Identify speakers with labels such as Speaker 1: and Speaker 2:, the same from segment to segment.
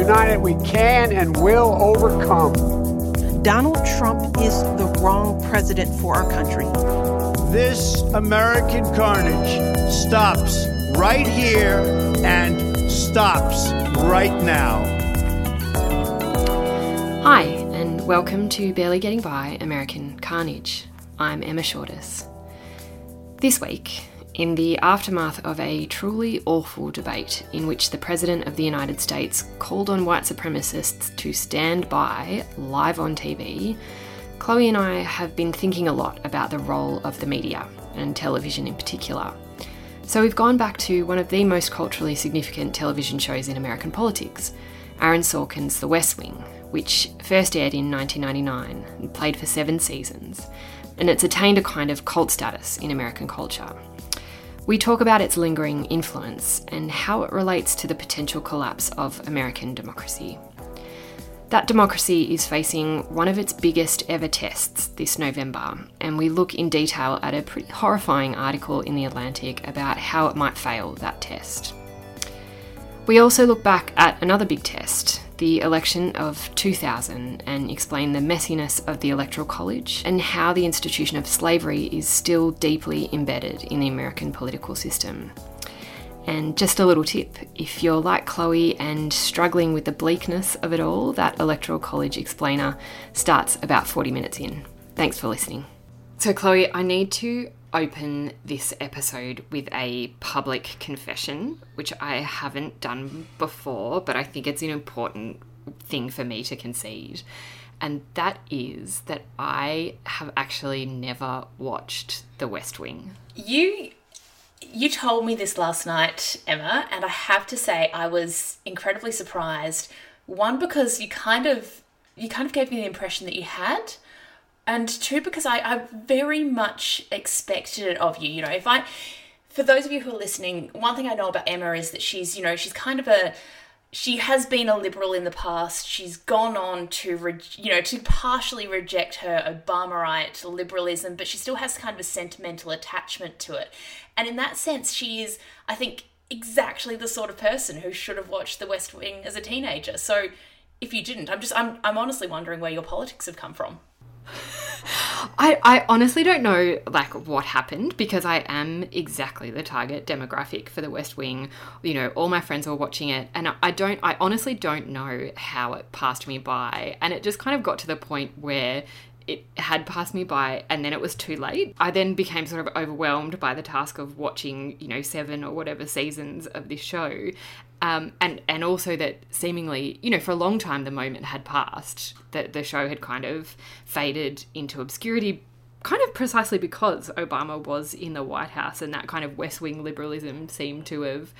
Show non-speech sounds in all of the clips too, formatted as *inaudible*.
Speaker 1: United, we can and will overcome.
Speaker 2: Donald Trump is the wrong president for our country.
Speaker 3: This American carnage stops right here and stops right now.
Speaker 4: Hi, and welcome to Barely Getting By American Carnage. I'm Emma Shortis. This week, in the aftermath of a truly awful debate in which the President of the United States called on white supremacists to stand by live on TV, Chloe and I have been thinking a lot about the role of the media, and television in particular. So we've gone back to one of the most culturally significant television shows in American politics, Aaron Sorkin's The West Wing, which first aired in 1999 and played for seven seasons, and it's attained a kind of cult status in American culture. We talk about its lingering influence and how it relates to the potential collapse of American democracy. That democracy is facing one of its biggest ever tests this November, and we look in detail at a pretty horrifying article in The Atlantic about how it might fail that test. We also look back at another big test, the election of 2000 and explain the messiness of the Electoral College and how the institution of slavery is still deeply embedded in the American political system. And just a little tip if you're like Chloe and struggling with the bleakness of it all, that Electoral College explainer starts about 40 minutes in. Thanks for listening. So, Chloe, I need to open this episode with a public confession, which I haven't done before, but I think it's an important thing for me to concede. And that is that I have actually never watched The West Wing.
Speaker 5: You you told me this last night, Emma, and I have to say I was incredibly surprised. One because you kind of you kind of gave me the impression that you had and two because I, I very much expected it of you you know if i for those of you who are listening one thing i know about emma is that she's you know she's kind of a she has been a liberal in the past. She's gone on to re, you know to partially reject her obamaite liberalism but she still has kind of a sentimental attachment to it. And in that sense she is i think exactly the sort of person who should have watched the west wing as a teenager. So if you didn't i'm just i'm, I'm honestly wondering where your politics have come from *laughs*
Speaker 4: I, I honestly don't know like what happened because I am exactly the target demographic for the West Wing. You know, all my friends were watching it and I don't I honestly don't know how it passed me by and it just kind of got to the point where it had passed me by and then it was too late. I then became sort of overwhelmed by the task of watching, you know, seven or whatever seasons of this show. Um, and and also that seemingly, you know, for a long time the moment had passed that the show had kind of faded into obscurity, kind of precisely because Obama was in the White House and that kind of West Wing liberalism seemed to have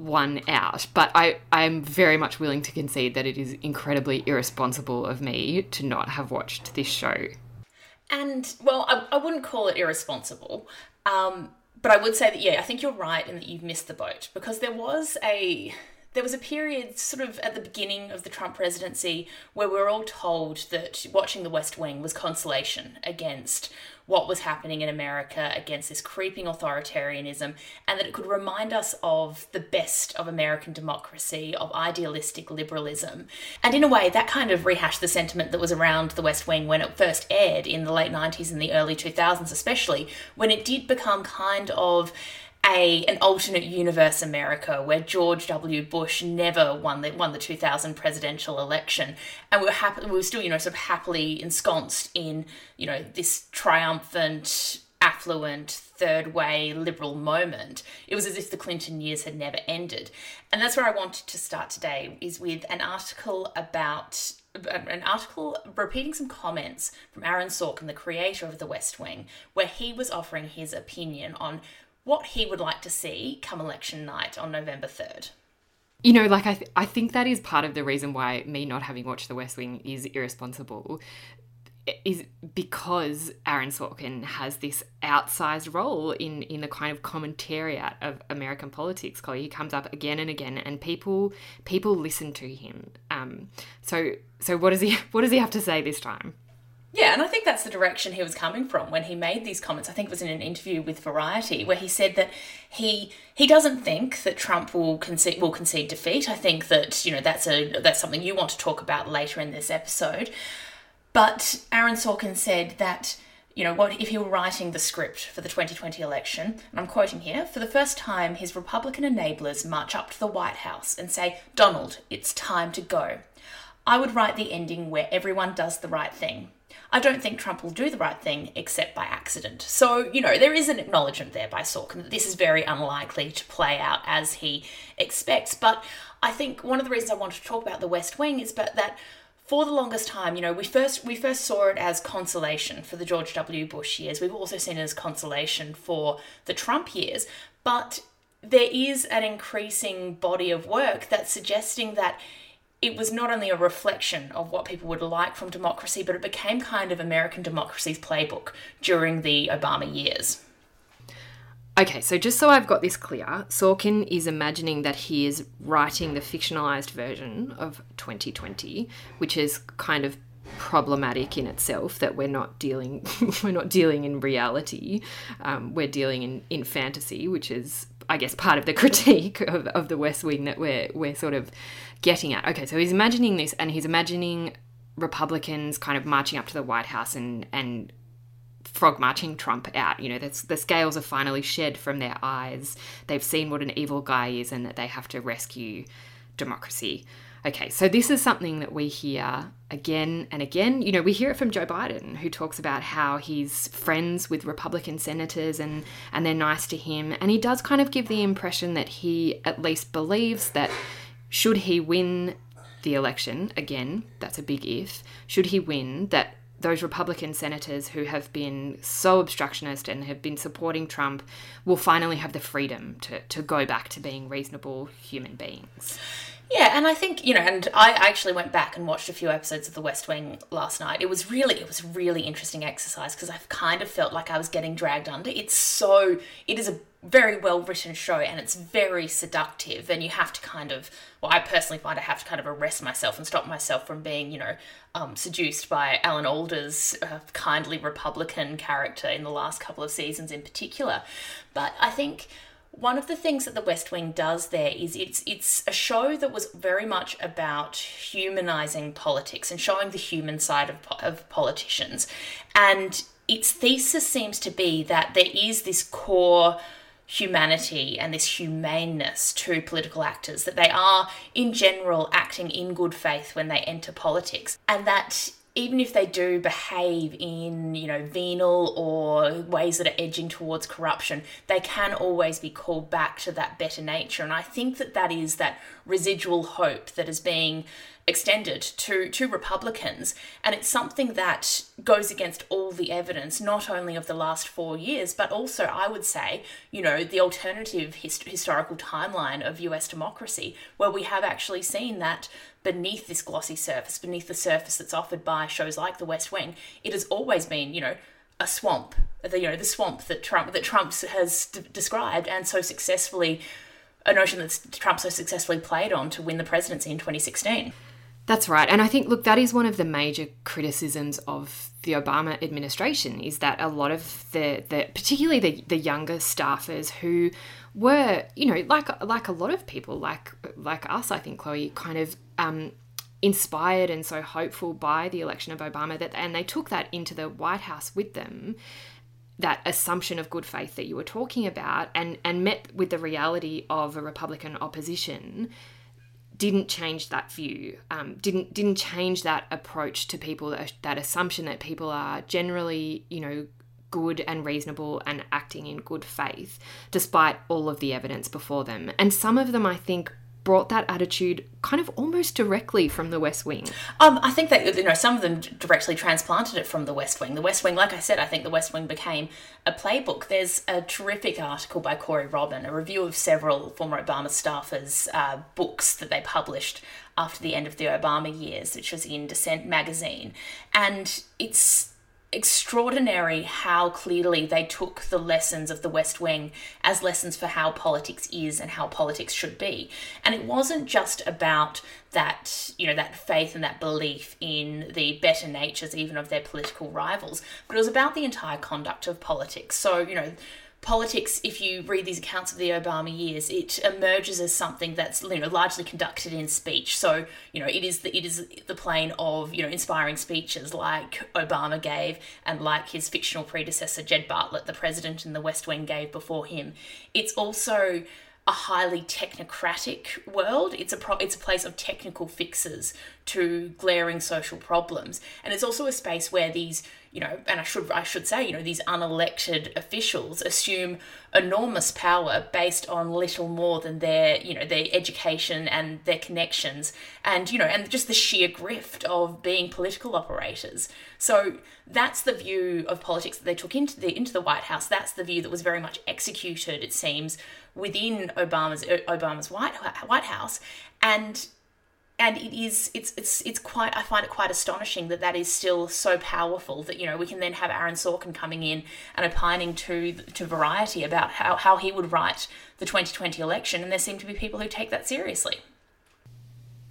Speaker 4: won out. But I I am very much willing to concede that it is incredibly irresponsible of me to not have watched this show.
Speaker 5: And well, I, I wouldn't call it irresponsible. Um, but I would say that yeah, I think you're right in that you've missed the boat because there was a there was a period sort of at the beginning of the Trump presidency where we were all told that watching The West Wing was consolation against what was happening in America, against this creeping authoritarianism, and that it could remind us of the best of American democracy, of idealistic liberalism. And in a way, that kind of rehashed the sentiment that was around The West Wing when it first aired in the late 90s and the early 2000s, especially, when it did become kind of a an alternate universe America where George W. Bush never won the won the 2000 presidential election, and we were happy we were still you know sort of happily ensconced in you know this triumphant, affluent, third way liberal moment. It was as if the Clinton years had never ended, and that's where I wanted to start today is with an article about an article repeating some comments from Aaron Sorkin, the creator of The West Wing, where he was offering his opinion on what he would like to see come election night on November 3rd.
Speaker 4: You know, like I, th- I think that is part of the reason why me not having watched The West Wing is irresponsible, is because Aaron Sorkin has this outsized role in in the kind of commentariat of American politics. He comes up again and again, and people people listen to him. Um, so so what does he *laughs* what does he have to say this time?
Speaker 5: Yeah, and I think that's the direction he was coming from when he made these comments. I think it was in an interview with Variety where he said that he he doesn't think that Trump will concede will concede defeat. I think that you know that's a that's something you want to talk about later in this episode. But Aaron Sorkin said that you know what if he were writing the script for the 2020 election, and I'm quoting here, for the first time his Republican enablers march up to the White House and say, "Donald, it's time to go." I would write the ending where everyone does the right thing I don't think Trump will do the right thing except by accident. So, you know, there is an acknowledgement there by Sorkin that this is very unlikely to play out as he expects. But I think one of the reasons I want to talk about the West Wing is but that for the longest time, you know, we first we first saw it as consolation for the George W. Bush years. We've also seen it as consolation for the Trump years. But there is an increasing body of work that's suggesting that it was not only a reflection of what people would like from democracy, but it became kind of American democracy's playbook during the Obama years.
Speaker 4: Okay, so just so I've got this clear, Sorkin is imagining that he is writing the fictionalized version of 2020, which is kind of problematic in itself that we're not dealing *laughs* we're not dealing in reality um, we're dealing in, in fantasy which is I guess part of the *laughs* critique of, of the West Wing that we're we're sort of getting at. Okay, so he's imagining this, and he's imagining Republicans kind of marching up to the White House and and frog marching Trump out. You know, that's, the scales are finally shed from their eyes. They've seen what an evil guy is, and that they have to rescue democracy. Okay, so this is something that we hear again and again. You know, we hear it from Joe Biden, who talks about how he's friends with Republican senators and, and they're nice to him. And he does kind of give the impression that he at least believes that should he win the election, again, that's a big if, should he win, that those Republican senators who have been so obstructionist and have been supporting Trump will finally have the freedom to, to go back to being reasonable human beings.
Speaker 5: Yeah, and I think you know, and I actually went back and watched a few episodes of The West Wing last night. It was really, it was really interesting exercise because I've kind of felt like I was getting dragged under. It's so, it is a very well written show and it's very seductive, and you have to kind of, well, I personally find I have to kind of arrest myself and stop myself from being, you know, um, seduced by Alan Alda's uh, kindly Republican character in the last couple of seasons in particular. But I think one of the things that the West Wing does there is it's it's a show that was very much about humanizing politics and showing the human side of, of politicians. And its thesis seems to be that there is this core humanity and this humaneness to political actors, that they are, in general, acting in good faith when they enter politics, and that even if they do behave in, you know, venal or ways that are edging towards corruption, they can always be called back to that better nature. And I think that that is that residual hope that is being extended to to Republicans, and it's something that goes against all the evidence, not only of the last four years, but also I would say, you know, the alternative hist- historical timeline of U.S. democracy, where we have actually seen that beneath this glossy surface, beneath the surface that's offered by shows like The West Wing, it has always been, you know, a swamp, the you know the swamp that Trump that Trump has d- described and so successfully a notion that Trump so successfully played on to win the presidency in 2016.
Speaker 4: That's right. And I think, look, that is one of the major criticisms of the Obama administration is that a lot of the, the particularly the, the younger staffers who were, you know, like like a lot of people, like like us, I think, Chloe, kind of um, inspired and so hopeful by the election of Obama that and they took that into the White House with them that assumption of good faith that you were talking about and and met with the reality of a Republican opposition didn't change that view, um, didn't didn't change that approach to people, that, that assumption that people are generally, you know, good and reasonable and acting in good faith, despite all of the evidence before them. And some of them, I think, brought that attitude kind of almost directly from the West Wing.
Speaker 5: Um, I think that you know some of them directly transplanted it from the West Wing. The West Wing, like I said, I think the West Wing became a playbook. There's a terrific article by Corey Robin, a review of several former Obama staffers' uh, books that they published after the end of the Obama years, which was in Dissent magazine, and it's extraordinary how clearly they took the lessons of the West Wing as lessons for how politics is and how politics should be. And it wasn't just about that, you know, that faith and that belief in the better natures even of their political rivals, but it was about the entire conduct of politics. So, you know, politics, if you read these accounts of the Obama years, it emerges as something that's you know largely conducted in speech. So you know it is the it is the plane of you know inspiring speeches like Obama gave and like his fictional predecessor Jed Bartlet, the president in the West Wing, gave before him. It's also a highly technocratic world. It's a pro- it's a place of technical fixes to glaring social problems, and it's also a space where these you know, and I should I should say, you know, these unelected officials assume enormous power based on little more than their, you know, their education and their connections, and you know, and just the sheer grift of being political operators. So that's the view of politics that they took into the into the White House. That's the view that was very much executed, it seems, within Obama's Obama's White White House, and and it is it's it's it's quite I find it quite astonishing that that is still so powerful that you know we can then have Aaron Sorkin coming in and opining to to Variety about how how he would write the 2020 election and there seem to be people who take that seriously.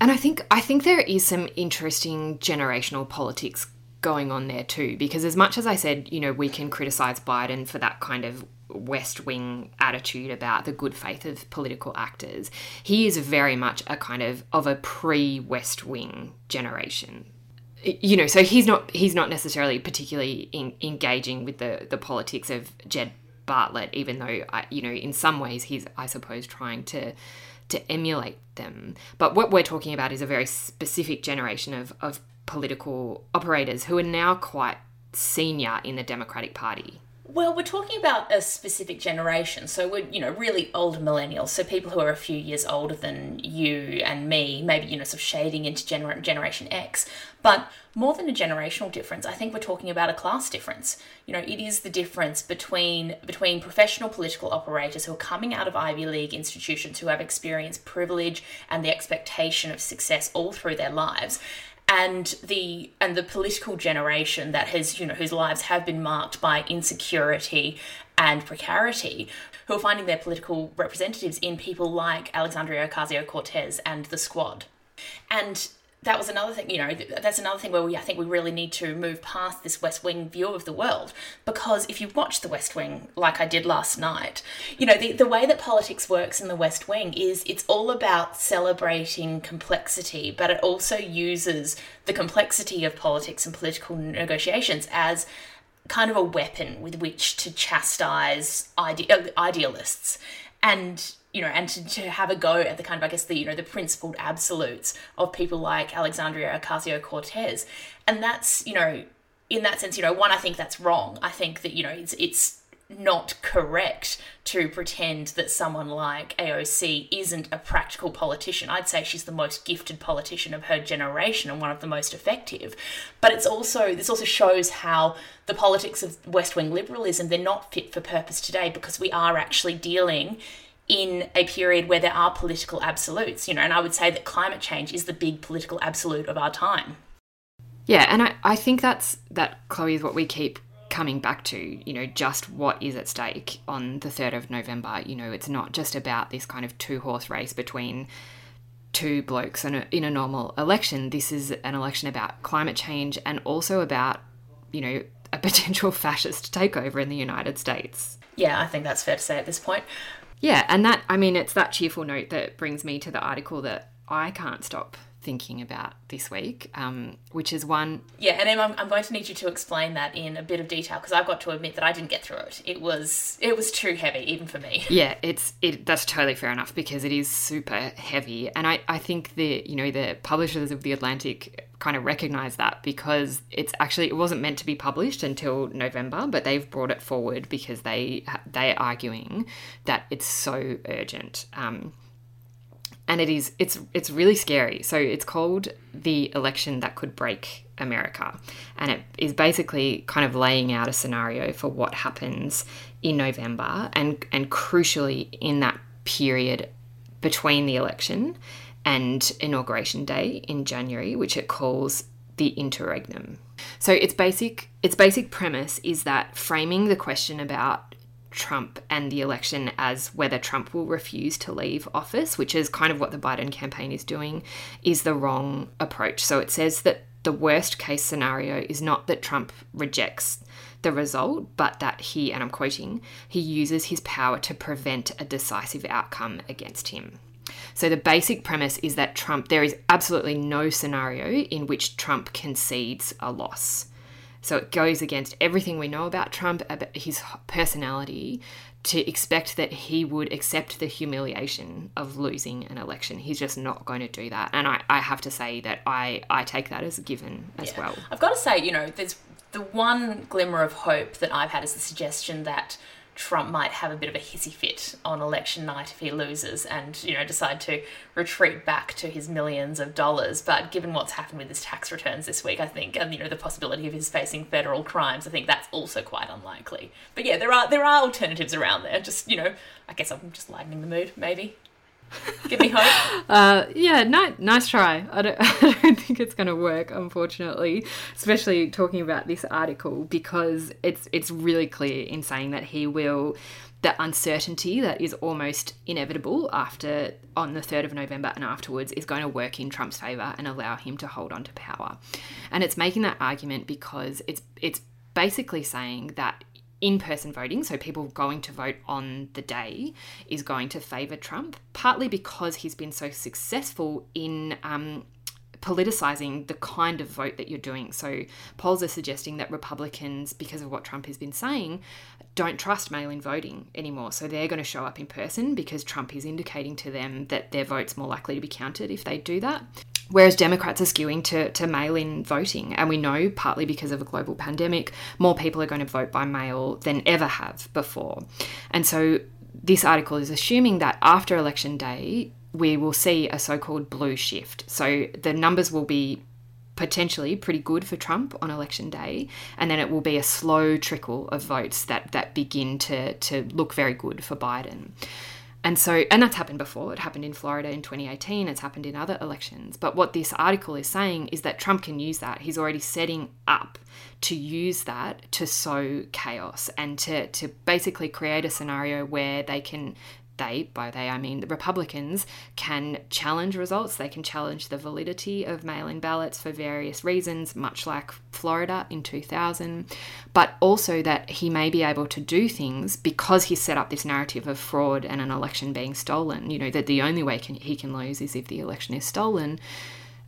Speaker 4: And I think I think there is some interesting generational politics going on there too because as much as I said, you know, we can criticize Biden for that kind of West Wing attitude about the good faith of political actors. He is very much a kind of of a pre West Wing generation. You know, so he's not he's not necessarily particularly in, engaging with the the politics of Jed Bartlet, even though I, you know in some ways he's I suppose trying to to emulate them. But what we're talking about is a very specific generation of of political operators who are now quite senior in the Democratic Party.
Speaker 5: Well, we're talking about a specific generation. So we're, you know, really older millennials. So people who are a few years older than you and me, maybe, you know, sort of shading into gener- Generation X. But more than a generational difference, I think we're talking about a class difference. You know, it is the difference between between professional political operators who are coming out of Ivy League institutions who have experienced privilege and the expectation of success all through their lives and the and the political generation that has you know whose lives have been marked by insecurity and precarity who are finding their political representatives in people like Alexandria Ocasio-Cortez and the squad. And that was another thing, you know, that's another thing where we, I think we really need to move past this West Wing view of the world. Because if you watch the West Wing, like I did last night, you know, the, the way that politics works in the West Wing is it's all about celebrating complexity, but it also uses the complexity of politics and political negotiations as kind of a weapon with which to chastise ide- idealists. And you know, and to, to have a go at the kind of, I guess, the, you know, the principled absolutes of people like Alexandria Ocasio Cortez. And that's, you know, in that sense, you know, one, I think that's wrong. I think that, you know, it's, it's, not correct to pretend that someone like AOC isn't a practical politician. I'd say she's the most gifted politician of her generation and one of the most effective. But it's also this also shows how the politics of West Wing liberalism they're not fit for purpose today because we are actually dealing in a period where there are political absolutes, you know, and I would say that climate change is the big political absolute of our time.
Speaker 4: Yeah, and I, I think that's that Chloe is what we keep coming back to, you know, just what is at stake on the 3rd of November. You know, it's not just about this kind of two horse race between two blokes in a, in a normal election. This is an election about climate change and also about, you know, a *laughs* potential fascist takeover in the United States.
Speaker 5: Yeah, I think that's fair to say at this point.
Speaker 4: Yeah, and that, I mean, it's that cheerful note that brings me to the article that I can't stop thinking about this week, um, which is one.
Speaker 5: Yeah, and Em, I'm, I'm going to need you to explain that in a bit of detail because I've got to admit that I didn't get through it. It was it was too heavy even for me. *laughs*
Speaker 4: Yeah, it's it. That's totally fair enough because it is super heavy, and I I think the you know the publishers of the Atlantic kind of recognize that because it's actually it wasn't meant to be published until November, but they've brought it forward because they they're arguing that it's so urgent. Um, and it is it's it's really scary. So it's called the election that could break America, and it is basically kind of laying out a scenario for what happens in November, and and crucially in that period between the election and inauguration day in January, which it calls the interregnum. So its basic its basic premise is that framing the question about Trump and the election as whether Trump will refuse to leave office, which is kind of what the Biden campaign is doing, is the wrong approach. So it says that the worst case scenario is not that Trump rejects the result, but that he, and I'm quoting, he uses his power to prevent a decisive outcome against him. So the basic premise is that Trump, there is absolutely no scenario in which Trump concedes a loss. So it goes against everything we know about Trump, about his personality, to expect that he would accept the humiliation of losing an election. He's just not going to do that. And I, I have to say that I, I take that as a given as yeah. well.
Speaker 5: I've got to say, you know, there's the one glimmer of hope that I've had is the suggestion that Trump might have a bit of a hissy fit on election night if he loses and, you know, decide to retreat back to his millions of dollars. But given what's happened with his tax returns this week, I think, and, you know, the possibility of his facing federal crimes, I think that's also quite unlikely. But yeah, there are there are alternatives around there. Just, you know, I guess I'm just lightening the mood, maybe. Give me hope. *laughs*
Speaker 4: Uh, yeah, no, nice try. I don't, *laughs* I don't think it's going to work, unfortunately. Especially talking about this article because it's it's really clear in saying that he will the uncertainty that is almost inevitable after on the 3rd of November and afterwards is going to work in Trump's favor and allow him to hold on to power. And it's making that argument because it's it's basically saying that in person voting, so people going to vote on the day, is going to favour Trump, partly because he's been so successful in um, politicizing the kind of vote that you're doing. So polls are suggesting that Republicans, because of what Trump has been saying, don't trust mail in voting anymore. So they're going to show up in person because Trump is indicating to them that their vote's more likely to be counted if they do that. Whereas Democrats are skewing to, to mail in voting. And we know, partly because of a global pandemic, more people are going to vote by mail than ever have before. And so this article is assuming that after election day, we will see a so called blue shift. So the numbers will be potentially pretty good for Trump on election day, and then it will be a slow trickle of votes that, that begin to, to look very good for Biden. And so, and that's happened before. It happened in Florida in 2018. It's happened in other elections. But what this article is saying is that Trump can use that. He's already setting up to use that to sow chaos and to, to basically create a scenario where they can they, by they I mean the Republicans, can challenge results. They can challenge the validity of mail in ballots for various reasons, much like Florida in 2000, but also that he may be able to do things because he set up this narrative of fraud and an election being stolen. You know, that the only way can, he can lose is if the election is stolen.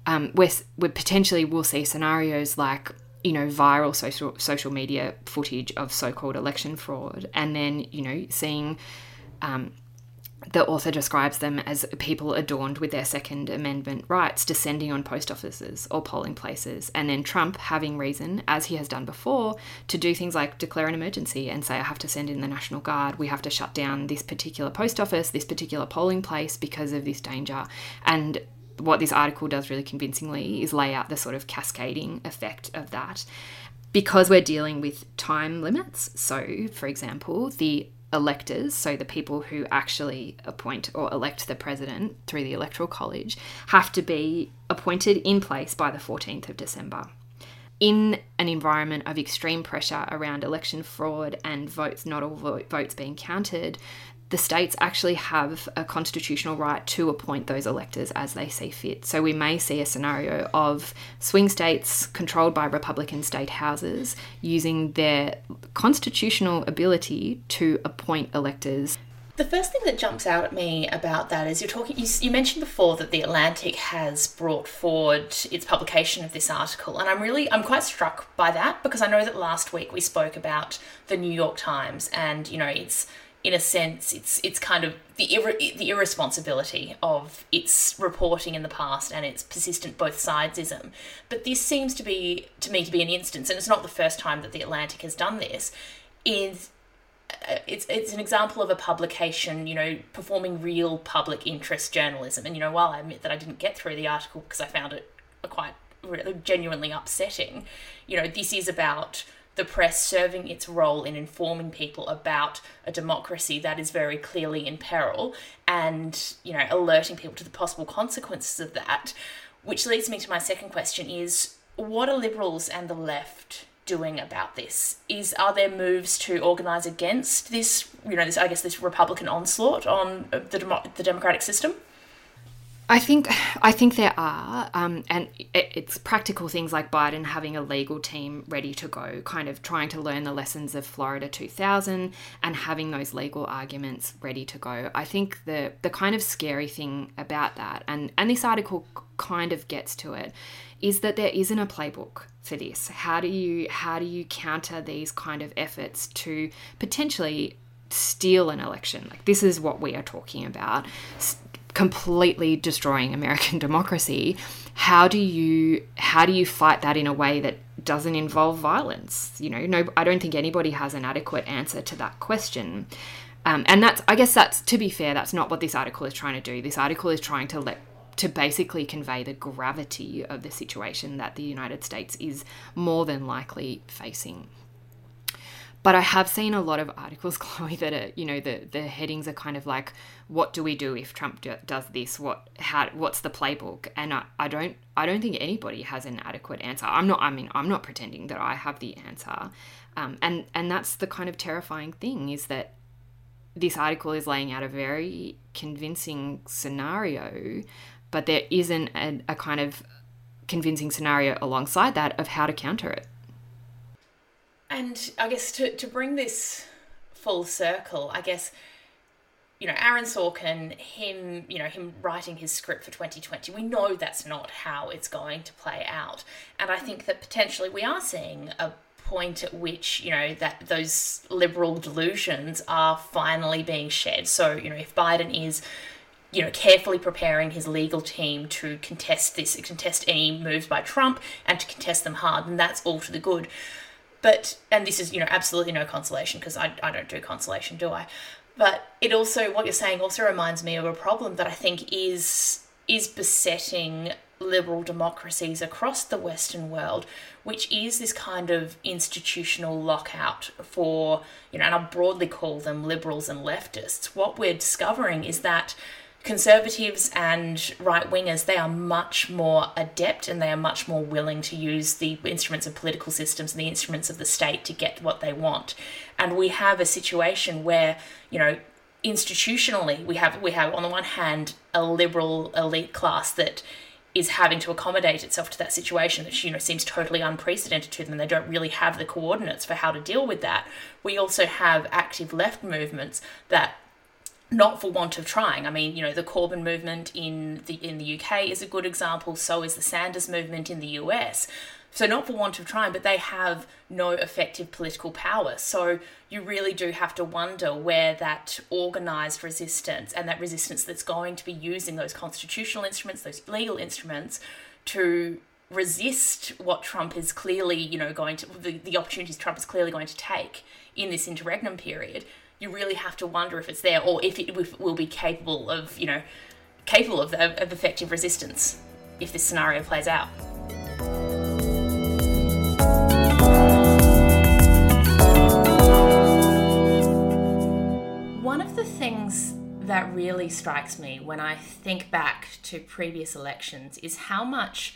Speaker 4: Um, where, where potentially we'll see scenarios like you know viral social social media footage of so-called election fraud and then you know seeing um, the author describes them as people adorned with their Second Amendment rights descending on post offices or polling places, and then Trump having reason, as he has done before, to do things like declare an emergency and say, I have to send in the National Guard, we have to shut down this particular post office, this particular polling place because of this danger. And what this article does really convincingly is lay out the sort of cascading effect of that. Because we're dealing with time limits, so for example, the electors, so the people who actually appoint or elect the president through the Electoral College, have to be appointed in place by the 14th of December. In an environment of extreme pressure around election fraud and votes, not all votes being counted, the states actually have a constitutional right to appoint those electors as they see fit. So we may see a scenario of swing states controlled by Republican state houses using their constitutional ability to appoint electors.
Speaker 5: The first thing that jumps out at me about that is you're talking. You, you, mentioned before that the Atlantic has brought forward its publication of this article, and I'm really I'm quite struck by that because I know that last week we spoke about the New York Times and you know it's in a sense, it's it's kind of the irre- the irresponsibility of its reporting in the past and its persistent both sidesism. But this seems to be to me to be an instance, and it's not the first time that the Atlantic has done this. Is uh, it's it's an example of a publication, you know, performing real public interest journalism. And you know, while I admit that I didn't get through the article because I found it quite genuinely upsetting, you know, this is about the press serving its role in informing people about a democracy that is very clearly in peril and you know alerting people to the possible consequences of that which leads me to my second question is what are Liberals and the left doing about this? Is are there moves to organise against this? You know, this I guess this Republican onslaught on uh, the demo- the democratic system.
Speaker 4: I think *sighs* I think there are, um, and it, it's practical things like Biden having a legal team ready to go, kind of trying to learn the lessons of Florida 2000 and having those legal arguments ready to go. I think the the kind of scary thing about that, and and this article kind of gets to it, is that there isn't a playbook for this. How do you how do you counter these kind of efforts to potentially steal an election? Like this is what we are talking about completely destroying American *laughs* democracy, how do you how do you fight that in a way that doesn't involve violence? You know, no, I don't think anybody has an adequate answer to that question. Um, and that's, I guess, that's to be fair, that's not what this article is trying to do. This article is trying to let to basically convey the gravity of the situation that the United States is more than likely facing. But I have seen a lot of articles, *laughs* Chloe, that are, you know, the, the headings are kind of like, what do we do if Trump do, does this? What, how, what's the playbook? And I, I don't, I don't think anybody has an adequate answer. I'm not, I mean, I'm not pretending that I have the answer. Um, and, and that's the kind of terrifying thing is that this article is laying out a very convincing scenario, but there isn't a, a kind of convincing scenario alongside that of how to counter it.
Speaker 5: And I guess to, to bring this full circle, I guess, you know, Aaron Sorkin, him, you know, him writing his script for 2020, we know that's not how it's going to play out. And I think that potentially we are seeing a point at which, you know, that those liberal delusions are finally being shed. So, you know, if Biden is you know, carefully preparing his legal team to contest this, contest any moves by Trump, and to contest them hard, and that's all to the good. But, and this is, you know, absolutely no consolation because I, I don't do consolation, do I? But it also, what you're saying also reminds me of a problem that I think is is besetting liberal democracies across the Western world, which is this kind of institutional lockout for, you know, and I'll broadly call them liberals and leftists. What we're discovering is that conservatives and right wingers, they are much more adept and they are much more willing to use the instruments of political systems and the instruments of the state to get what they want. And we have a situation where, you know, institutionally we have we have on the one hand a liberal elite class that is having to accommodate itself to that situation that you know seems totally unprecedented to them and they don't really have the coordinates for how to deal with that we also have active left movements that not for want of trying. I mean, you know, the Corbyn movement in the in the UK is a good example. So is the Sanders movement in the US. So not for want of trying, but they have no effective political power. So you really do have to wonder where that organised resistance and that resistance that's going to be using those constitutional instruments, those legal instruments, to resist what Trump is clearly, you know, going to the, the opportunities Trump is clearly going to take in this interregnum period you really have to wonder if it's there or if it will be capable of, you know, capable of, of effective resistance if this scenario plays out. One of the things that really strikes me when I think back to previous elections is how much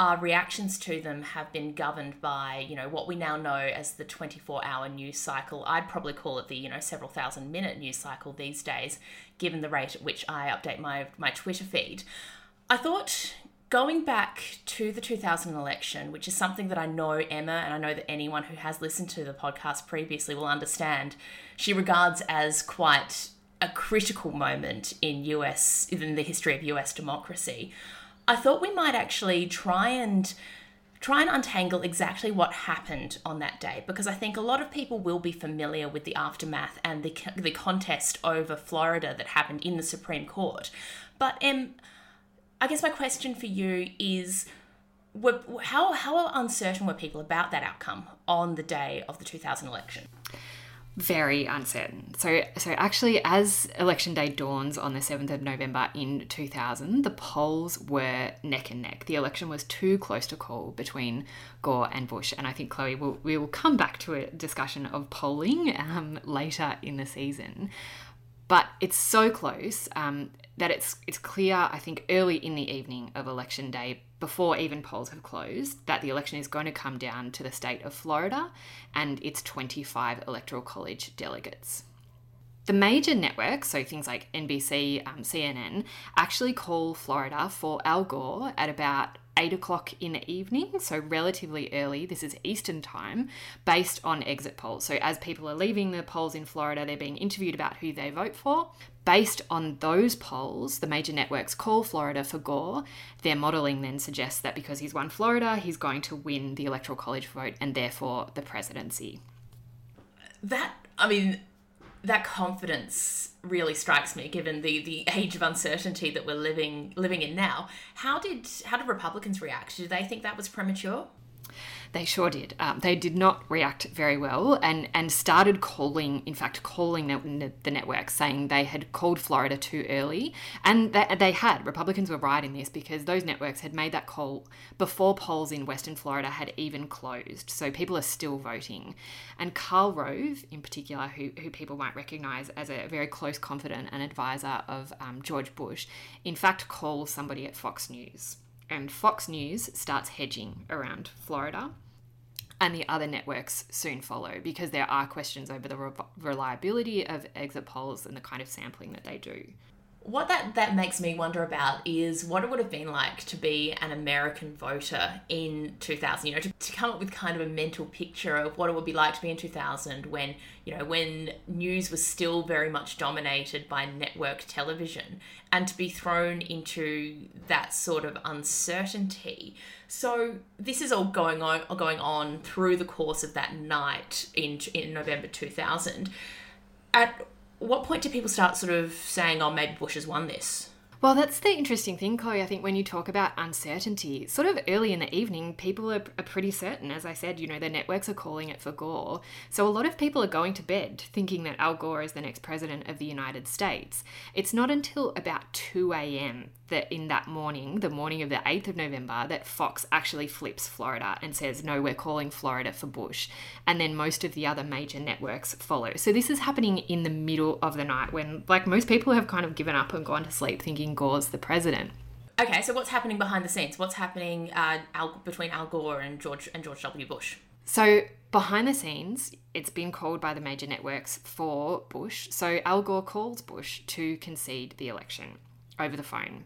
Speaker 5: our reactions to them have been governed by, you know, what we now know as the 24-hour news cycle. I'd probably call it the, you know, several thousand minute news cycle these days, given the rate at which I update my my Twitter feed. I thought going back to the 2000 election, which is something that I know Emma and I know that anyone who has listened to the podcast previously will understand, she regards as quite a critical moment in US in the history of US democracy. I thought we might actually try and try and untangle exactly what happened on that day because I think a lot of people will be familiar with the aftermath and the the contest over Florida that happened in the Supreme Court. But um, I guess my question for you is how how uncertain were people about that outcome on the day of the 2000 election?
Speaker 4: Very uncertain. So, so actually, as election day dawns on the 7th of November in 2000, the polls were neck and neck. The election was too close to call between Gore and Bush. And I think, Chloe, we'll, we will come back to a discussion of polling um, later in the season. But it's so close um, that it's it's clear, I think, early in the evening of election day, before even polls have closed, that the election is going to come down to the state of Florida and its 25 electoral college delegates. The major networks, so things like NBC, um, CNN, actually call Florida for Al Gore at about 8 o'clock in the evening, so relatively early. This is Eastern time, based on exit polls. So, as people are leaving the polls in Florida, they're being interviewed about who they vote for. Based on those polls, the major networks call Florida for Gore. Their modelling then suggests that because he's won Florida, he's going to win the Electoral College vote and therefore the presidency.
Speaker 5: That, I mean, that confidence really strikes me given the the age of uncertainty that we're living living in now. How did how did republicans react? Did they think that was premature
Speaker 4: they sure did. Um, they did not react very well and, and started calling, in fact, calling the, the network, saying they had called Florida too early. And they, they had. Republicans were right in this because those networks had made that call before polls in Western Florida had even closed. So people are still voting. And Karl Rove, in particular, who, who people might recognize as a very close confidant and advisor of um, George Bush, in fact calls somebody at Fox News and Fox News starts hedging around Florida. And the other networks soon follow because there are questions over the re- reliability of exit polls and the kind of sampling that they do
Speaker 5: what that that makes me wonder about is what it would have been like to be an American voter in 2000 you know to, to, come up with kind of a mental picture of what it would be like to be in 2000 when you know when news was still very much dominated by network television and to be thrown into that sort of uncertainty. So this is all going on going on through the course of that night in in November 2000 at what point do people start sort of saying, oh, maybe Bush has won this?
Speaker 4: Well, that's the interesting thing, Chloe. I think when you talk about uncertainty, sort of early in the evening, people are, are, pretty certain. As I said, you know, the networks are calling it for Gore. So a lot of people are going to bed thinking that Al Gore is the next president of the United States. It's not until about 2 a.m. that in that morning, the morning of the 8th of November, that Fox actually flips Florida and says, no, we're calling Florida for Bush. And then most of the other major networks follow. So this is happening in the middle of the night when, like, most people have kind of given up and gone to sleep thinking Gore's the president.
Speaker 5: Okay, so what's happening behind the scenes? What's happening uh, Al, between Al Gore and George and George W. Bush?
Speaker 4: So behind the scenes, it's been called by the major networks for Bush. So Al Gore calls Bush to concede the election over the phone,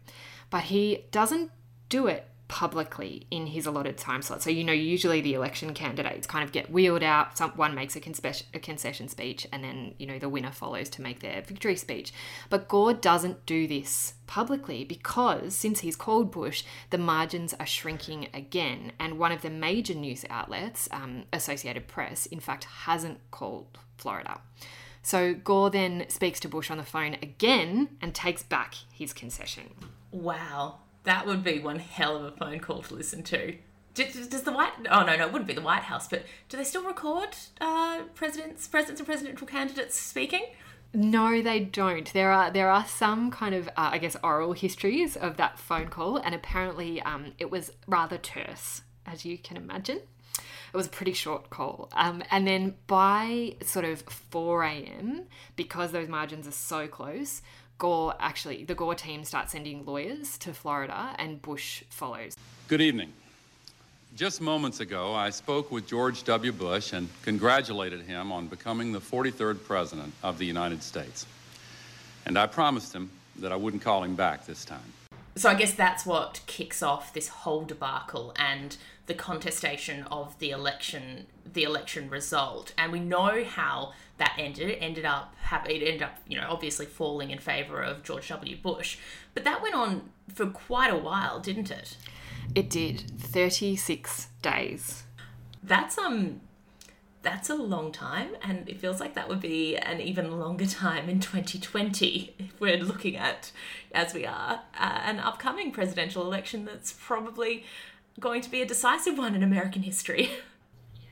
Speaker 4: but he doesn't do it publicly in his allotted time slot. So, you know, usually the election candidates kind of get wheeled out. Someone makes a, a, concession speech, and then, you know, the winner follows to make their victory speech. But Gore doesn't do this publicly because since he's called Bush, the margins are shrinking again. And one of the major news outlets, um, Associated Press, in fact, hasn't called Florida. So Gore then speaks to Bush on the phone again and takes back his concession.
Speaker 5: Wow. That would be one hell of a phone call to listen to. Does, the White? Oh no, no, it wouldn't be the White House. But do they still record uh, presidents, presidents, and presidential candidates speaking?
Speaker 4: No, they don't. There are there are some kind of uh, I guess oral histories of that phone call, and apparently um, it was rather terse, as you can imagine. It was a pretty short call, um, and then by sort of four a.m., because those margins are so close, Gore actually, the Gore team starts sending lawyers to Florida and Bush follows.
Speaker 6: Good evening. Just moments ago, I spoke with George W. Bush and congratulated him on becoming the 43rd President of the United States. And I promised him that I wouldn't call him back this time.
Speaker 5: So I guess that's what kicks off this whole debacle and the contestation of the election, the election result, and we know how that ended. It ended up it ended up you know obviously falling in favor of George W. Bush, but that went on for quite a while, didn't it?
Speaker 4: It did. Thirty six days.
Speaker 5: That's um that's a long time, and it feels like that would be an even longer time in 2020 if we're looking at, as we are, uh, an upcoming presidential election that's probably going to be a decisive one in American history. *laughs*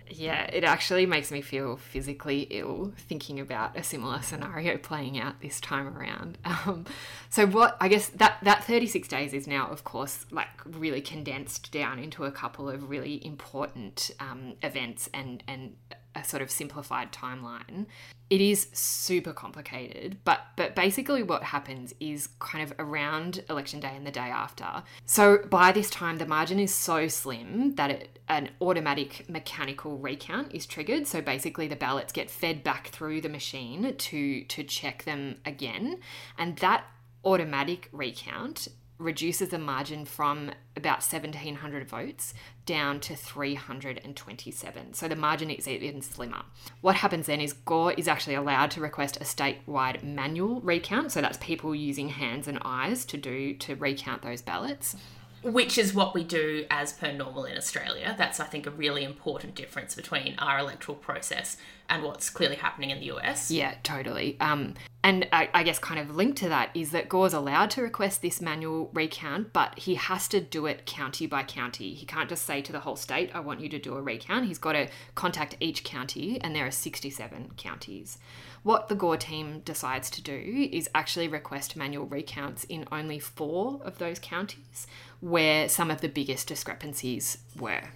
Speaker 4: Yeah, it actually makes me feel physically ill thinking about a similar scenario *laughs* playing out this time around. *laughs* Um, so, what I guess that that 36 days is now, of course, like really condensed down into a couple of really important um, events and and a sort of simplified timeline. It is super complicated, but but basically what happens is kind of around election day and the day after. So by this time the margin is so slim that it, an automatic mechanical recount is triggered. So basically the ballots get fed back through the machine to to check them again, and that automatic recount reduces the margin from about 1700 votes down to 327. So the margin is even slimmer. What happens then is Gore is actually allowed to request a statewide manual recount. So that's people using hands and eyes to do to recount those ballots
Speaker 5: which is what we do as per normal in Australia. That's, I think, a really important difference between our electoral process and what's clearly happening in the US.
Speaker 4: Yeah, totally. Um, and I, I, guess kind of linked to that is that Gore's allowed to request this manual recount, but he has to do it county by county. He can't just say to the whole state, I want you to do a recount. He's got to contact each county, and there are 67 counties. What the Gore team decides to do is actually request manual recounts in only four of those counties where some of the biggest discrepancies were.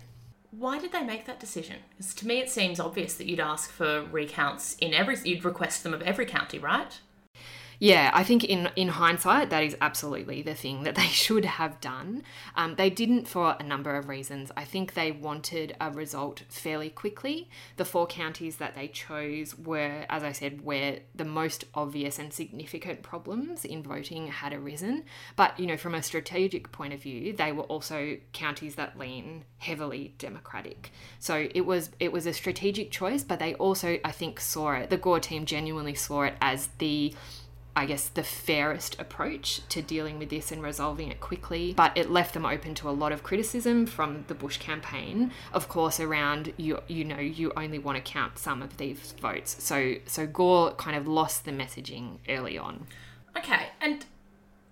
Speaker 5: Why did they make that decision? Because to me, it seems obvious that you'd ask for recounts in every, you'd request them of every county, right?
Speaker 4: Yeah, I think in in hindsight, that is absolutely the thing that *laughs* they should have done. Um, they didn't for a number of reasons. I think they wanted a result fairly quickly. The four counties that they chose were, as I said, where the most obvious and significant problems in voting had arisen. But you know, from a strategic point of view, they were also counties that lean heavily Democratic. So it was it was a strategic choice, but they also, I think, saw it. The Gore team genuinely saw it as the I guess, the fairest approach to dealing with this and resolving it quickly. But it left them open to a lot of criticism from the Bush campaign, of course, around you you know, you only want to count some of these votes. So so Gore kind of lost the messaging early on.
Speaker 5: Okay. And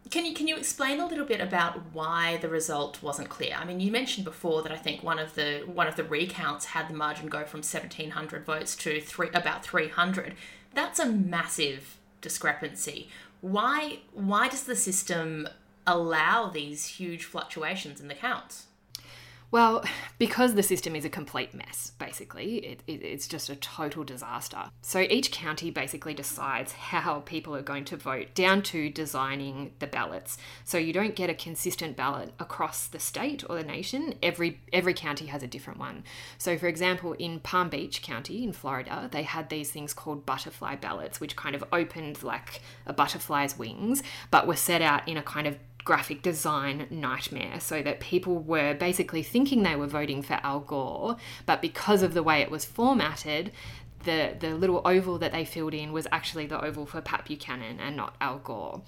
Speaker 5: can you can you explain a little bit about why the result wasn't clear? I mean, you mentioned before that I think one of the one of the recounts had the margin go from 1700 votes to three about 300. That's a massive discrepancy. Why why does the system allow these huge fluctuations in the counts?
Speaker 4: Well, *sighs* because the system is a complete mess, basically, it, it, it's just a total disaster. So each county basically decides how people are going to vote down to designing the ballots. So you don't get a consistent ballot across the state or the nation. Every every county has a different one. So for example, in Palm Beach County in Florida, they had these things called butterfly ballots, which kind of opened like a butterfly's wings, but were set out in a kind of graphic design nightmare so that people were basically thinking they were voting for Al Gore, but because of the way it was formatted, the, the little oval that they filled in was actually the oval for Pat Buchanan and not Al Gore.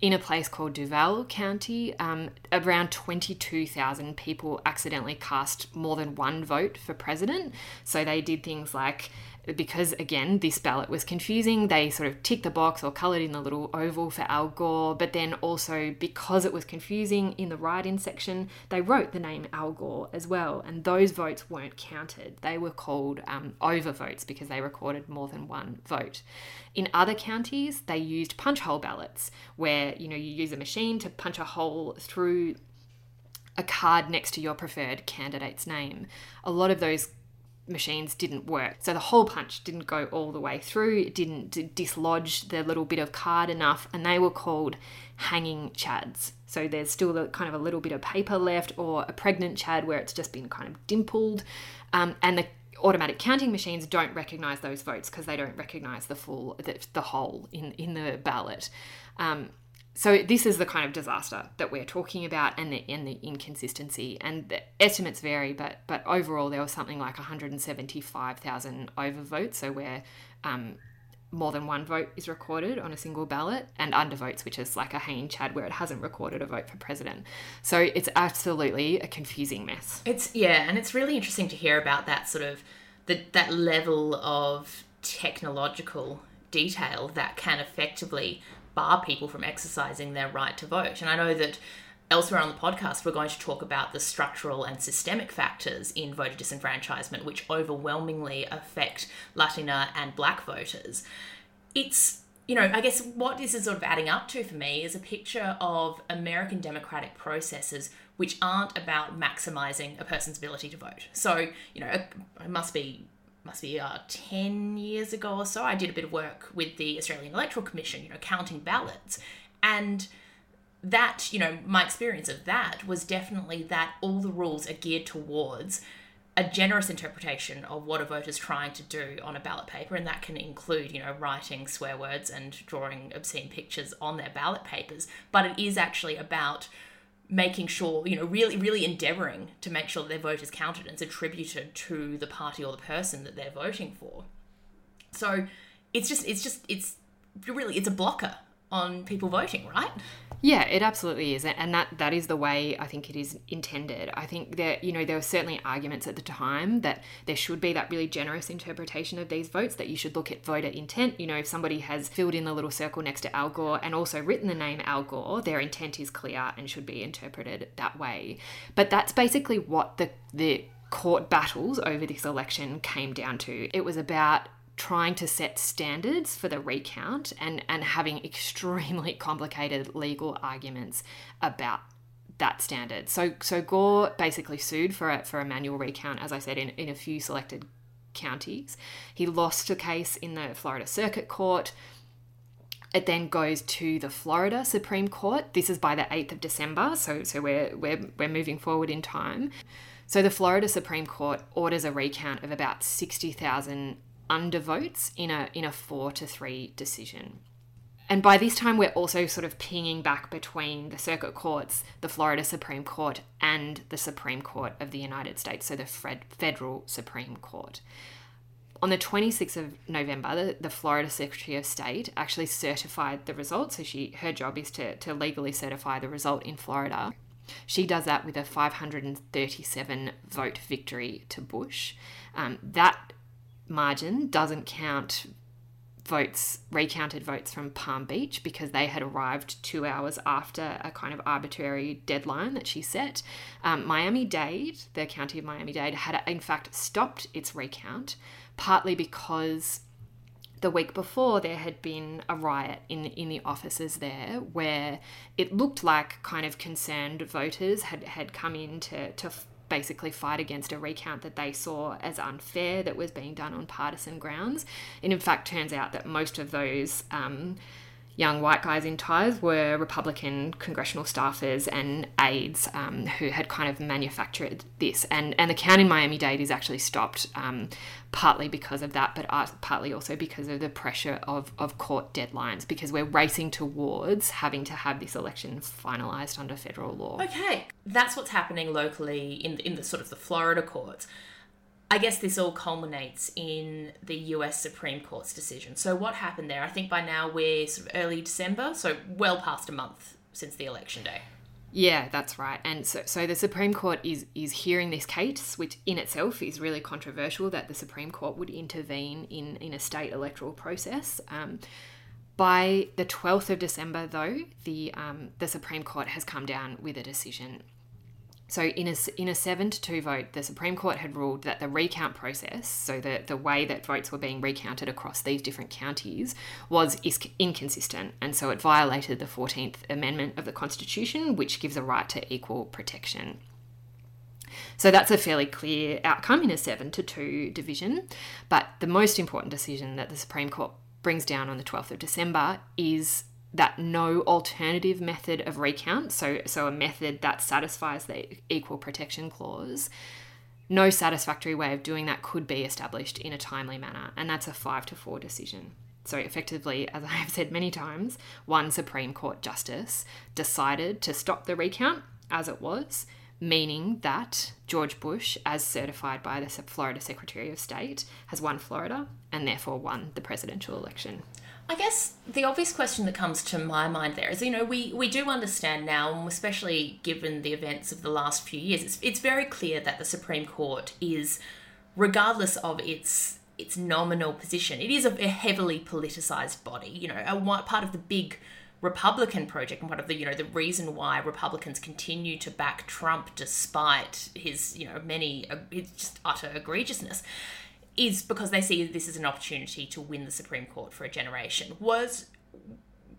Speaker 4: In a place called Duval County, um, around 22,000 people accidentally cast more than one vote for president. So they did things like because again this ballot was confusing they sort of ticked the box or coloured in the little oval for al gore but then also because it was confusing in the write-in section they wrote the name al gore as well and those votes weren't counted. They were called um, overvotes because they recorded more than one vote. In other counties they used punch hole ballots where you know you use a machine to punch a hole through a card next to your preferred candidate's name. A lot of those machines didn't work. So the hole punch didn't go all the way through, it didn't dislodge the little bit of card enough, and they were called hanging chads. So there's still a, kind of a little bit of paper left, or a pregnant chad where it's just been kind of dimpled. Um, and the automatic counting machines don't recognize those votes because they don't recognize the full the, the hole in in the ballot. Um, so this is the kind of disaster that we're talking about and the and the inconsistency and the estimates vary but but overall there was something like 175,000 overvotes. So where um, more than one vote is recorded on a single ballot and undervotes which is like a hanging chad where it hasn't recorded a vote for president. So it's absolutely a confusing mess.
Speaker 5: It's yeah and it's really interesting to hear about that sort of the, that level of technological detail that can effectively bar people from exercising their right to vote. And I know that elsewhere on the podcast, we're going to talk about the structural and systemic factors in voter disenfranchisement, which overwhelmingly affect Latina and black voters. It's you know, I guess what this is sort of adding up to for me is a picture of American democratic processes which aren't about maximizing a person's ability to vote. So, you know, it must be must be uh, 10 years ago or so, I did a bit of work with the Australian Electoral Commission, you know, counting ballots. And that, you know, my experience of that was definitely that all the rules are geared towards a generous interpretation of what a voter's trying to do on a ballot paper, and that can include, you know, writing swear words and drawing obscene pictures on their ballot papers. But it is actually about making sure, you know, really, really endeavouring to make sure that their vote is counted and is attributed to the party or the person that they're voting for. So it's just, it's just, it's really, it's a blocker on people voting, right?
Speaker 4: Yeah, it absolutely is, and that that is the way I think it is intended. I think that you know there were certainly arguments at the time that there should be that really generous interpretation of these votes. That you should look at voter intent. You know, if somebody has filled in the little circle next to Al Gore and also written the name Al Gore, their intent is clear and should be interpreted that way. But that's basically what the the court battles over this election came down to. It was about trying to set standards for the recount and, and having *laughs* extremely complicated legal arguments about that standard. So so Gore basically sued for a, for a manual recount, as I said, in, in a few selected counties. He lost a case in the Florida Circuit Court. It then goes to the Florida Supreme Court. This is by the 8th of December, so so we're we're, we're moving forward in time. So the Florida Supreme Court orders a recount of about 60,000 undervotes in a in a four to three decision. And by this time, we're also sort of pinging back between the circuit courts, the Florida Supreme Court, and the Supreme Court of the United States, so the federal Supreme Court. On the 26th of November, the, the, Florida Secretary of State actually certified the result. So she her job is to, to legally certify the result in Florida. She does that with a 537 vote victory to Bush. Um, that margin doesn't count votes, recounted votes from Palm Beach because they had arrived two hours after a kind of arbitrary deadline that she set. Um, Miami Dade, the county of Miami Dade, had in fact stopped its recount, partly because the week before there had been a riot in in the offices there where it looked like kind of concerned voters had had come in to to basically fight against a recount that they saw as unfair that was being done on partisan grounds. And in fact, turns out that most of those um, young white guys in ties were Republican congressional staffers and aides um, who had kind of manufactured this. And, and the count in Miami Dade is actually stopped um, partly because of that, but partly also because of the pressure of, of court deadlines, because we're racing towards having to have this election finalised under federal law.
Speaker 5: Okay, that's what's happening locally in, in the sort of the Florida courts. I guess this all culminates in the US Supreme Court's decision. So, what happened there? I think by now we're sort of early December, so well past a month since the election day.
Speaker 4: Yeah, that's right. And so, so the Supreme Court is is hearing this case, which in itself is really controversial that the Supreme Court would intervene in in a state electoral process. Um, by the 12th of December, though, the um, the Supreme Court has come down with a decision so, in a, in a 7 to 2 vote, the Supreme Court had ruled that the recount process, so the, the way that votes were being recounted across these different counties, was is inconsistent. And so it violated the 14th Amendment of the Constitution, which gives a right to equal protection. So that's a fairly clear outcome in a 7 to 2 division. But the most important decision that the Supreme Court brings down on the 12th of December is that no alternative method of recount, so, so a method that satisfies the equal protection clause, no satisfactory way of doing that could be established in a timely manner, and that's a five to four decision. So, effectively, as I have said many times, one Supreme Court justice decided to stop the recount as it was, meaning that George Bush, as certified by the Florida Secretary of State, has won Florida and therefore won the presidential election.
Speaker 5: I guess the obvious question that comes to my mind there is, you know, we, we do understand now, especially given the events of the last few years, it's, it's very clear that the Supreme Court is, regardless of its its nominal position, it is a, a heavily politicized body. You know, a part of the big Republican project and part of the you know the reason why Republicans continue to back Trump despite his you know many uh, it's just utter egregiousness is because they see this as an opportunity to win the Supreme Court for a generation. Was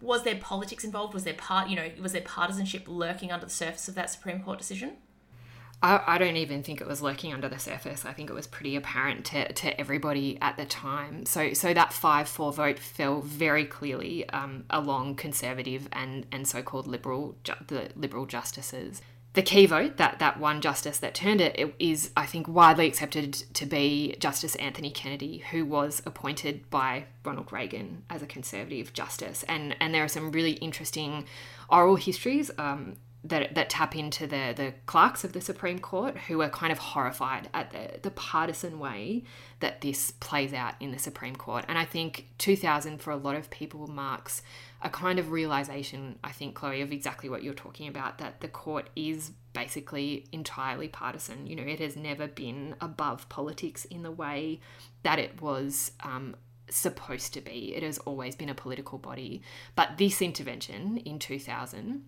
Speaker 5: was there politics involved? Was there part you know was there partisanship lurking under the surface of that Supreme Court decision?
Speaker 4: I, I, don't even think it was lurking under the surface. I think it was pretty apparent to, to everybody at the time. So so that five four vote fell very clearly um, along conservative and and so called liberal the liberal justices. The key vote, that that one justice that turned it, it is I think widely accepted to be Justice Anthony Kennedy, who was appointed by Ronald Reagan as a conservative justice. And and there are some really interesting oral histories um, that, that tap into the, the clerks of the Supreme Court who are kind of horrified at the, the partisan way that this plays out in the Supreme Court. And I think 2000 for a lot of people marks a kind of realization, I think, Chloe, of exactly what you're talking about that the court is basically entirely partisan. You know, it has never been above politics in the way that it was um, supposed to be. It has always been a political body. But this intervention in 2000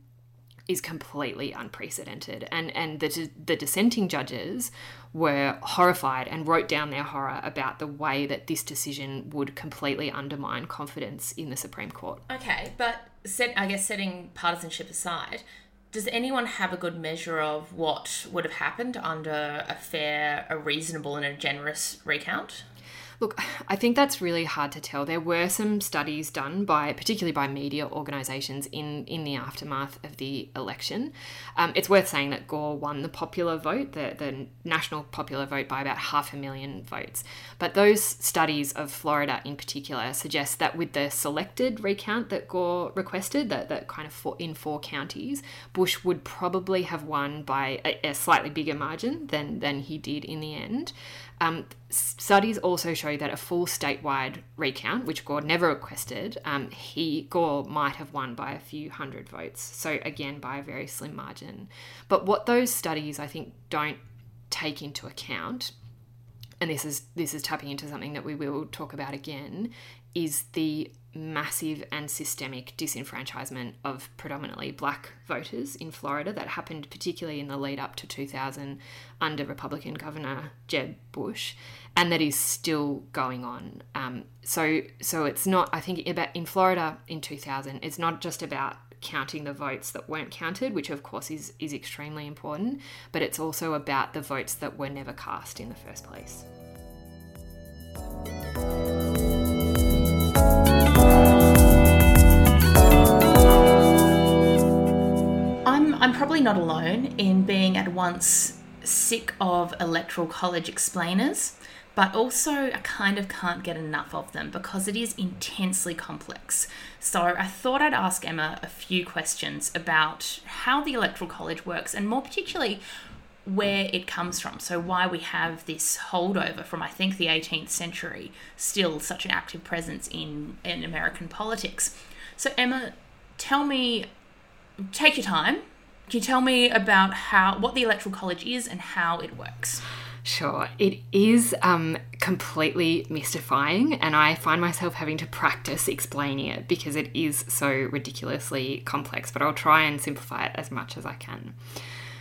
Speaker 4: is completely unprecedented. And and the the dissenting judges were horrified and wrote down their horror about the way that this decision would completely undermine confidence in the Supreme Court.
Speaker 5: Okay, but set I guess setting partisanship aside, does anyone have a good measure of what would have happened under a fair, a reasonable, and a generous recount?
Speaker 4: Look, I think that's really hard to tell. There were some studies done by, particularly by media organisations, in in the aftermath of the election. Um, it's worth saying that Gore won the popular vote, the the national popular vote, by about half a million votes. But those studies of Florida, in particular, suggest that with the selected recount that Gore requested, that that kind of in four counties, Bush would probably have won by a, a slightly bigger margin than than he did in the end. Um, studies also show that a full statewide recount, which Gore never requested, um, he Gore might have won by a few hundred votes. So again, by a very slim margin. But what those studies, I think, don't take into account, and this is this is tapping into something that we will talk about again, is the massive and systemic disenfranchisement of predominantly black voters in Florida that happened particularly in the lead up to 2000 under Republican Governor Jeb Bush, and that is still going on. Um, so, so it's not. I think about in Florida in 2000, it's not just about counting the votes that weren't counted, which of course is is extremely important, but it's also about the votes that were never cast in the first place.
Speaker 5: I'm probably not alone in being at once sick of electoral college explainers, but also I kind of can't get enough of them because it is intensely complex. So I thought I'd ask Emma a few questions about how the electoral college works and more particularly where it comes from. So, why we have this holdover from, I think, the 18th century, still such an active presence in, in American politics. So, Emma, tell me, take your time, can you tell me about how what the electoral college is and how it works?
Speaker 4: Sure, it is um, completely mystifying, and I find myself having to practice explaining it because it is so ridiculously complex. But I'll try and simplify it as much as I can.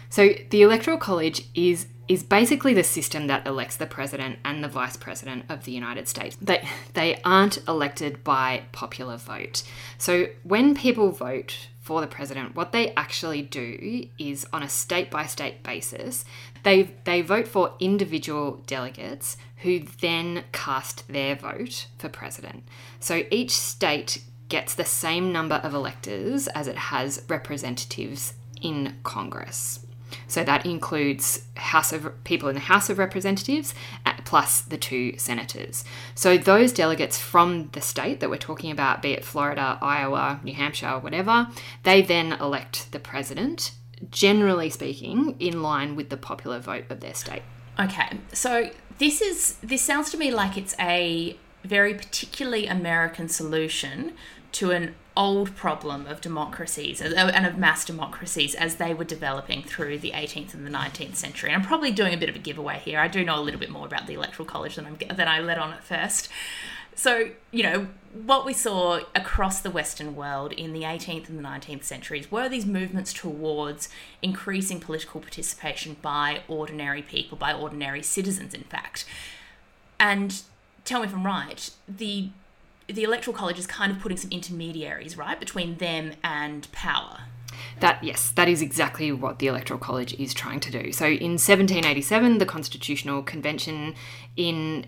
Speaker 4: So, the electoral college is is basically the system that elects the president and the vice president of the United States. They they aren't elected by popular vote. So, when people vote for the president, what they actually do is on a state by state basis, they, they vote for individual delegates who then cast their vote for president. So each state gets the same number of electors as it has representatives in Congress. So that includes House of people in the House of Representatives uh, plus the two senators. So those delegates from the state that we're talking about, be it Florida, Iowa, New Hampshire, whatever, they then elect the president, generally speaking, in line with the popular vote of their state.
Speaker 5: Okay. So this is this sounds to me like it's a very particularly American solution to an old problem of democracies and of mass democracies as they were developing through the 18th and the 19th century. And I'm probably doing a bit of a giveaway here. I do know a little bit more about the Electoral College than, than I let on at first. So, you know, what we saw across the Western world in the 18th and the 19th centuries were these movements towards increasing political participation by ordinary people, by ordinary citizens, in fact. And tell me if I'm right, the the electoral college is kind of putting some intermediaries right between them and power
Speaker 4: That yes, that is exactly what the Electoral College is trying to do. So in 1787, the Constitutional Convention in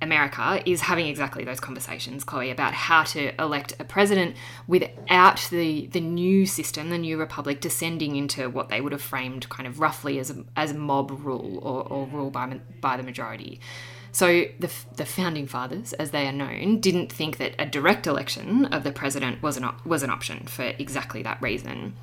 Speaker 4: America is having exactly those conversations, Chloe, about how to elect a president without the the new system, the new republic, descending into what they would have framed kind of roughly as a, as mob rule or, or rule by by the majority. So the, the founding fathers, as they are known, didn't think that a direct election of the president was an was an option for exactly that reason.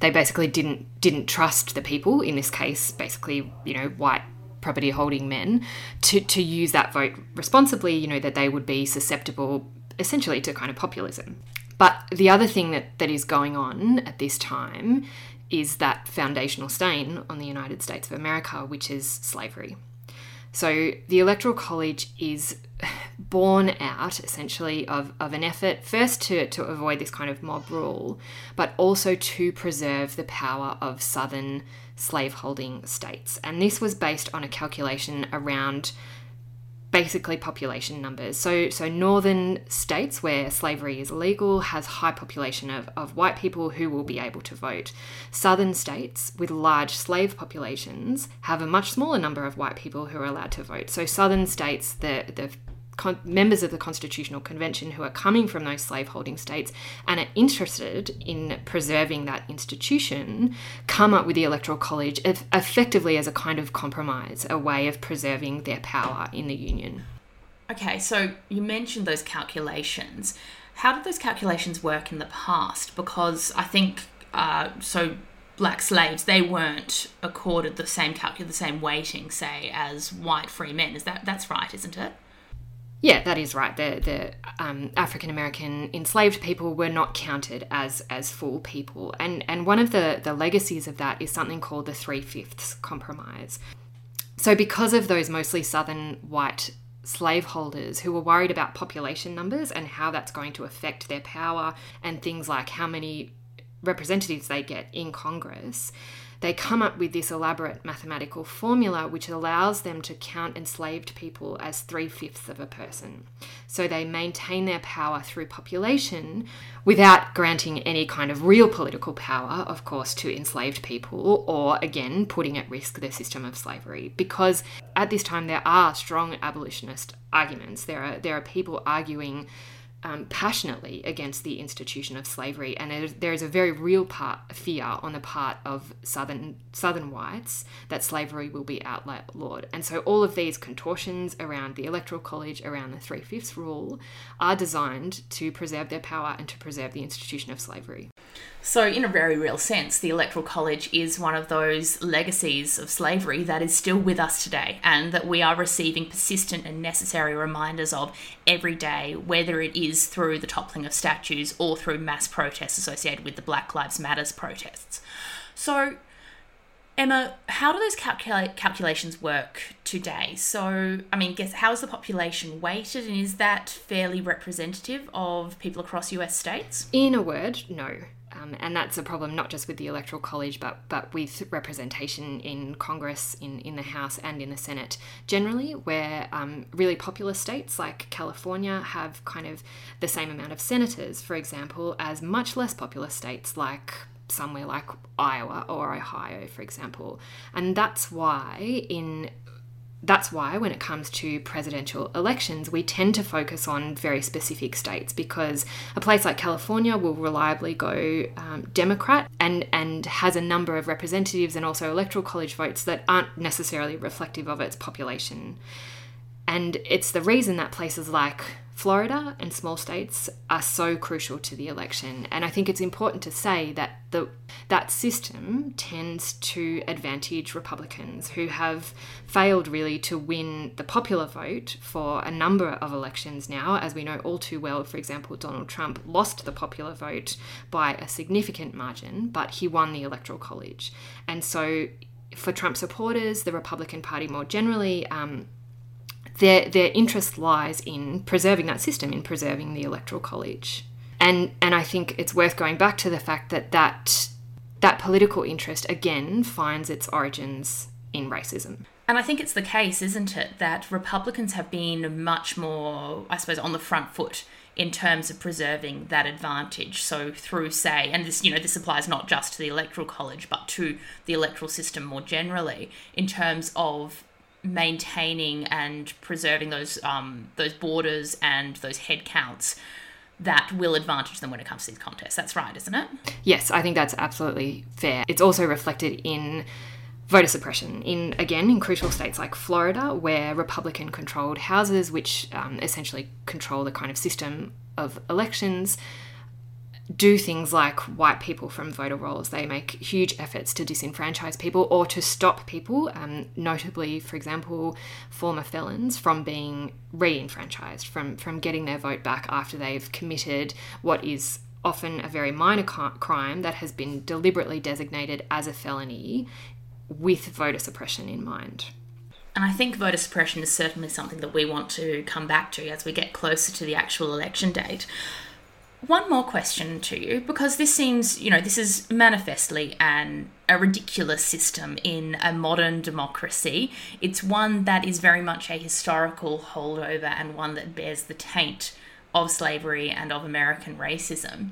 Speaker 4: They basically didn't didn't trust the people in this case, basically, you know, white property holding men, to to use that vote responsibly. You know that they would be susceptible, essentially, to kind of populism. But the other thing that, that is going on at this time is that foundational stain on the United States of America, which is slavery. So the Electoral College is born out essentially of, of an effort first to, to avoid this kind of mob rule, but also to preserve the power of southern slaveholding states. And this was based on a calculation around basically population numbers. So, so northern states where slavery is illegal has high population of, of white people who will be able to vote. Southern states with large slave populations have a much smaller number of white people who are allowed to vote. So southern states, the the con- members of the Constitutional Convention who are coming from those slaveholding states and are interested in preserving that institution come up with the Electoral College effectively as a kind of compromise, a way of preserving their power in the Union.
Speaker 5: Okay, so you mentioned those calculations. How did those calculations work in the past? Because I think uh, so black slaves they weren't accorded the same calc the same weighting say as white free men is that that's right isn't it
Speaker 4: yeah, that is right. The the um, African American enslaved people were not counted as as full people, and and one of the the legacies of that is something called the three fifths compromise. So because of those mostly Southern white slaveholders who were worried about population numbers and how that's going to affect their power and things like how many representatives they get in Congress, they come up with this elaborate mathematical formula which allows them to count enslaved people as three fifths of a person. So they maintain their power through population without granting any kind of real political power, of course, to enslaved people, or again, putting at risk the system of slavery. Because at this time, there are strong abolitionist arguments. There are, there are people arguing um, passionately against the institution of slavery, and there is a very real part fear on the part of southern southern whites that slavery will be outlawed. And so, all of these contortions around the electoral college, around the three fifths rule, are designed to preserve their power and to preserve the institution of slavery.
Speaker 5: So, in a very real sense, the Electoral College is one of those legacies of slavery that is still with us today, and that we are receiving persistent and necessary reminders of every day, whether it is through the toppling of statues or through mass protests associated with the Black Lives Matters protests. So, Emma, how do those calcula- calculations work today? So, I mean, guess how is the population weighted, and is that fairly representative of people across US states?
Speaker 4: In a word, no. Um, and that's a problem not just with the Electoral College, but but with representation in Congress, in, in the House, and in the Senate generally, where um, really popular states like California have kind of the same amount of senators, for example, as much less popular states like somewhere like Iowa or Ohio, for example. And that's why in that's why when it comes to presidential elections, we tend to focus on very specific states because a place like California will reliably go um, Democrat and, and has a number of representatives and also electoral college votes that aren't necessarily reflective of its population. And it's the reason that places like Florida and small states are so crucial to the election. And I think it's important to say that the that system tends to advantage Republicans who have failed really to win the popular vote for a number of elections now. As we know all too well, for example, Donald Trump lost the popular vote by a significant margin, but he won the Electoral College. And so for Trump supporters, the Republican Party more generally, um, their their interest lies in preserving that system, in preserving the electoral college. And and I think it's worth going back to the fact that that that political interest again finds its origins in racism.
Speaker 5: And I think it's the case, isn't it, that Republicans have been much more, I suppose, on the front foot in terms of preserving that advantage. So through say, and this you know this applies not just to the electoral college but to the electoral system more generally in terms of maintaining and preserving those um, those borders and those head counts that will advantage them when it comes to these contests. That's right, isn't it?
Speaker 4: Yes, I think that's absolutely fair. It's also reflected in voter suppression in again in crucial states like Florida, where Republican controlled houses, which um, essentially control the kind of system of elections, do things like wipe people from voter rolls. They make huge efforts to disenfranchise people or to stop people, um, notably, for example, former felons, from being re-enfranchised, from from getting their vote back after they've committed what is often a very minor crime that has been deliberately designated as a felony with voter suppression in mind.
Speaker 5: And I think voter suppression is certainly something that we want to come back to as we get closer to the actual election date. One more question to you, because this seems, you know, this is manifestly an a ridiculous system in a modern democracy. It's one that is very much a historical holdover and one that bears the taint of slavery and of American racism.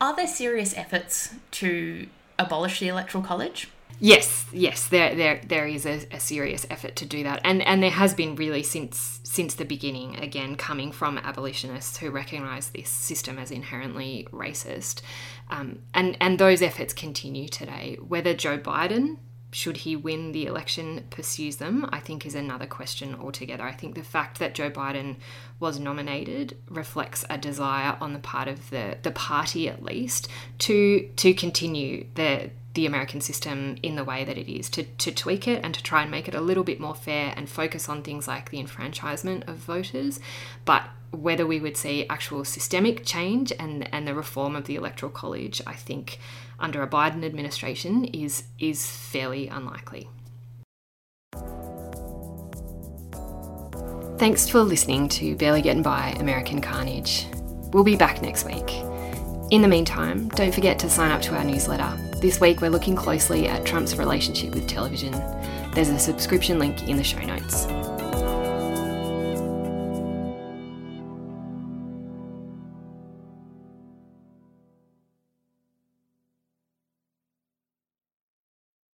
Speaker 5: Are there serious efforts to abolish the Electoral College?
Speaker 4: Yes, yes, there there there is a, a, serious effort to do that, and and there has been really since since the beginning. Again, coming from abolitionists who recognise this system as inherently racist, um, and and those efforts continue today. Whether Joe Biden should he win the election pursues them, I think is another question altogether. I think the fact that Joe Biden was nominated reflects a desire on the part of the the party at least to to continue the the American system in the way that it is, to, to tweak it and to try and make it a little bit more fair and focus on things like the enfranchisement of voters. But whether we would see actual systemic change and, and the reform of the Electoral College, I think under a Biden administration is is fairly unlikely. Thanks for listening to Barely Getting By American Carnage. We'll be back next week. In the meantime, don't forget to sign up to our newsletter. This week we're looking closely at Trump's relationship with television. There's a subscription link in the show notes.